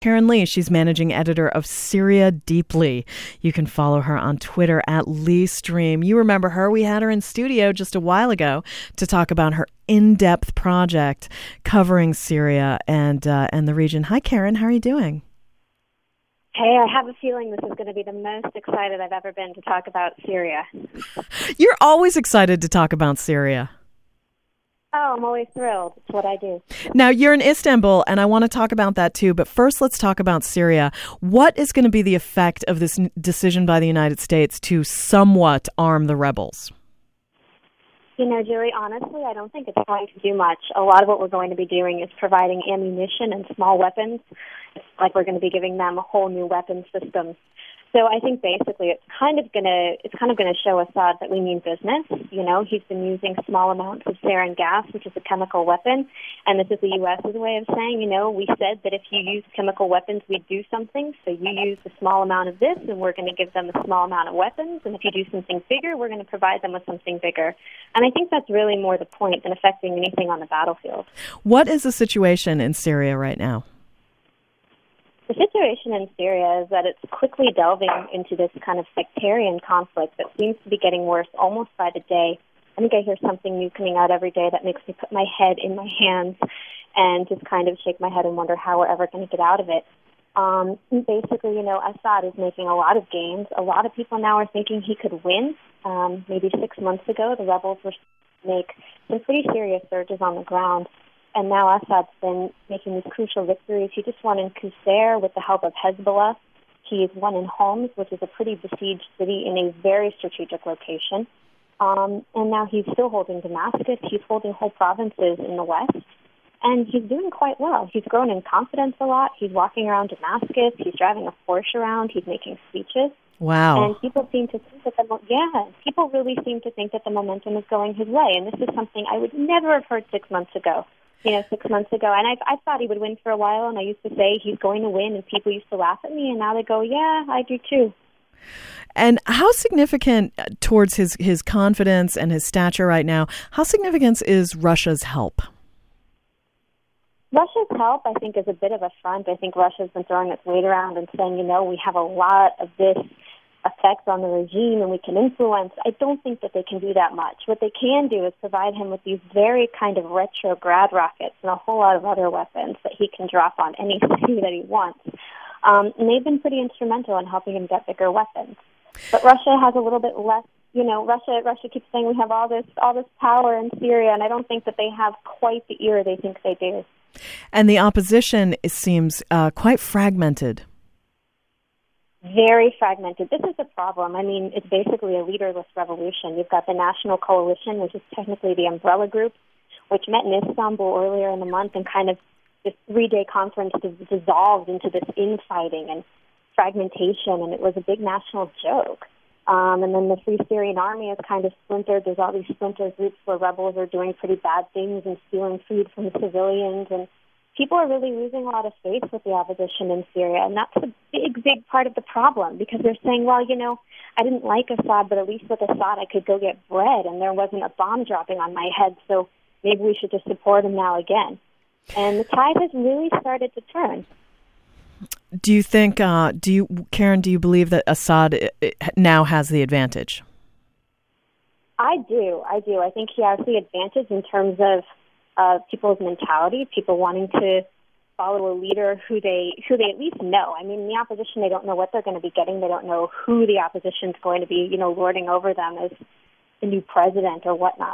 Karen Leigh, she's managing editor of Syria Deeply. You can follow her on Twitter at Lee Stream. You remember her? We had her in studio just a while ago to talk about her in-depth project covering Syria and uh, and the region. Hi, Karen. How are you doing? Hey, I have a feeling this is going to be the most excited I've ever been to talk about Syria. You're always excited to talk about Syria. I'm always thrilled. It's what I do. Now, you're in Istanbul, and I want to talk about that too. But first, let's talk about Syria. What is going to be the effect of this decision by the United States to somewhat arm the rebels? You know, Julie, honestly, I don't think it's going to do much. A lot of what we're going to be doing is providing ammunition and small weapons. It's like we're going to be giving them a whole new weapon system. So I think basically it's kind of gonna it's kind of gonna show Assad that we mean business. You know, he's been using small amounts of sarin gas, which is a chemical weapon, and this is the U.S.'s way of saying, you know, we said that if you use chemical weapons, we'd do something. So you use a small amount of this, and we're going to give them a small amount of weapons. And if you do something bigger, we're going to provide them with something bigger. And I think that's really more the point than affecting anything on the battlefield. What is the situation in Syria right now? The situation in Syria is that it's quickly delving into this kind of sectarian conflict that seems to be getting worse almost by the day. I think I hear something new coming out every day that makes me put my head in my hands and just kind of shake my head and wonder how we're ever going to get out of it. Um, basically, you know, Assad is making a lot of gains. A lot of people now are thinking he could win. Um, maybe six months ago, the rebels were make some pretty serious surges on the ground and now Assad's been making these crucial victories. He just won in Qusair with the help of Hezbollah. He's won in Homs, which is a pretty besieged city in a very strategic location. Um, and now he's still holding Damascus. He's holding whole provinces in the west. And he's doing quite well. He's grown in confidence a lot. He's walking around Damascus. He's driving a Porsche around. He's making speeches. Wow. And people seem to think that the yeah, people really seem to think that the momentum is going his way. And this is something I would never have heard six months ago you know, six months ago. And I, I thought he would win for a while, and I used to say he's going to win, and people used to laugh at me, and now they go, yeah, I do too. And how significant uh, towards his, his confidence and his stature right now, how significant is Russia's help? Russia's help, I think, is a bit of a front. I think Russia's been throwing its weight around and saying, you know, we have a lot of this effect on the regime and we can influence, I don't think that they can do that much. What they can do is provide him with these very kind of retrograde rockets and a whole lot of other weapons that he can drop on anything that he wants. Um, and they've been pretty instrumental in helping him get bigger weapons. But Russia has a little bit less you know, Russia Russia keeps saying we have all this all this power in Syria and I don't think that they have quite the ear they think they do. And the opposition seems uh, quite fragmented very fragmented. This is the problem. I mean, it's basically a leaderless revolution. You've got the National Coalition, which is technically the umbrella group, which met in Istanbul earlier in the month and kind of this three day conference dissolved into this infighting and fragmentation, and it was a big national joke. Um, and then the Free Syrian Army is kind of splintered. There's all these splinter groups where rebels are doing pretty bad things and stealing food from civilians and people are really losing a lot of faith with the opposition in Syria, and that's a big, big part of the problem because they're saying, well, you know, I didn't like Assad, but at least with Assad I could go get bread, and there wasn't a bomb dropping on my head, so maybe we should just support him now again. And the tide has really started to turn. Do you think, uh, do you, Karen, do you believe that Assad uh, now has the advantage? I do. I do. I think he has the advantage in terms of of people's mentality, people wanting to follow a leader who they who they at least know. I mean, the opposition they don't know what they're going to be getting. They don't know who the opposition is going to be, you know, lording over them as the new president or whatnot.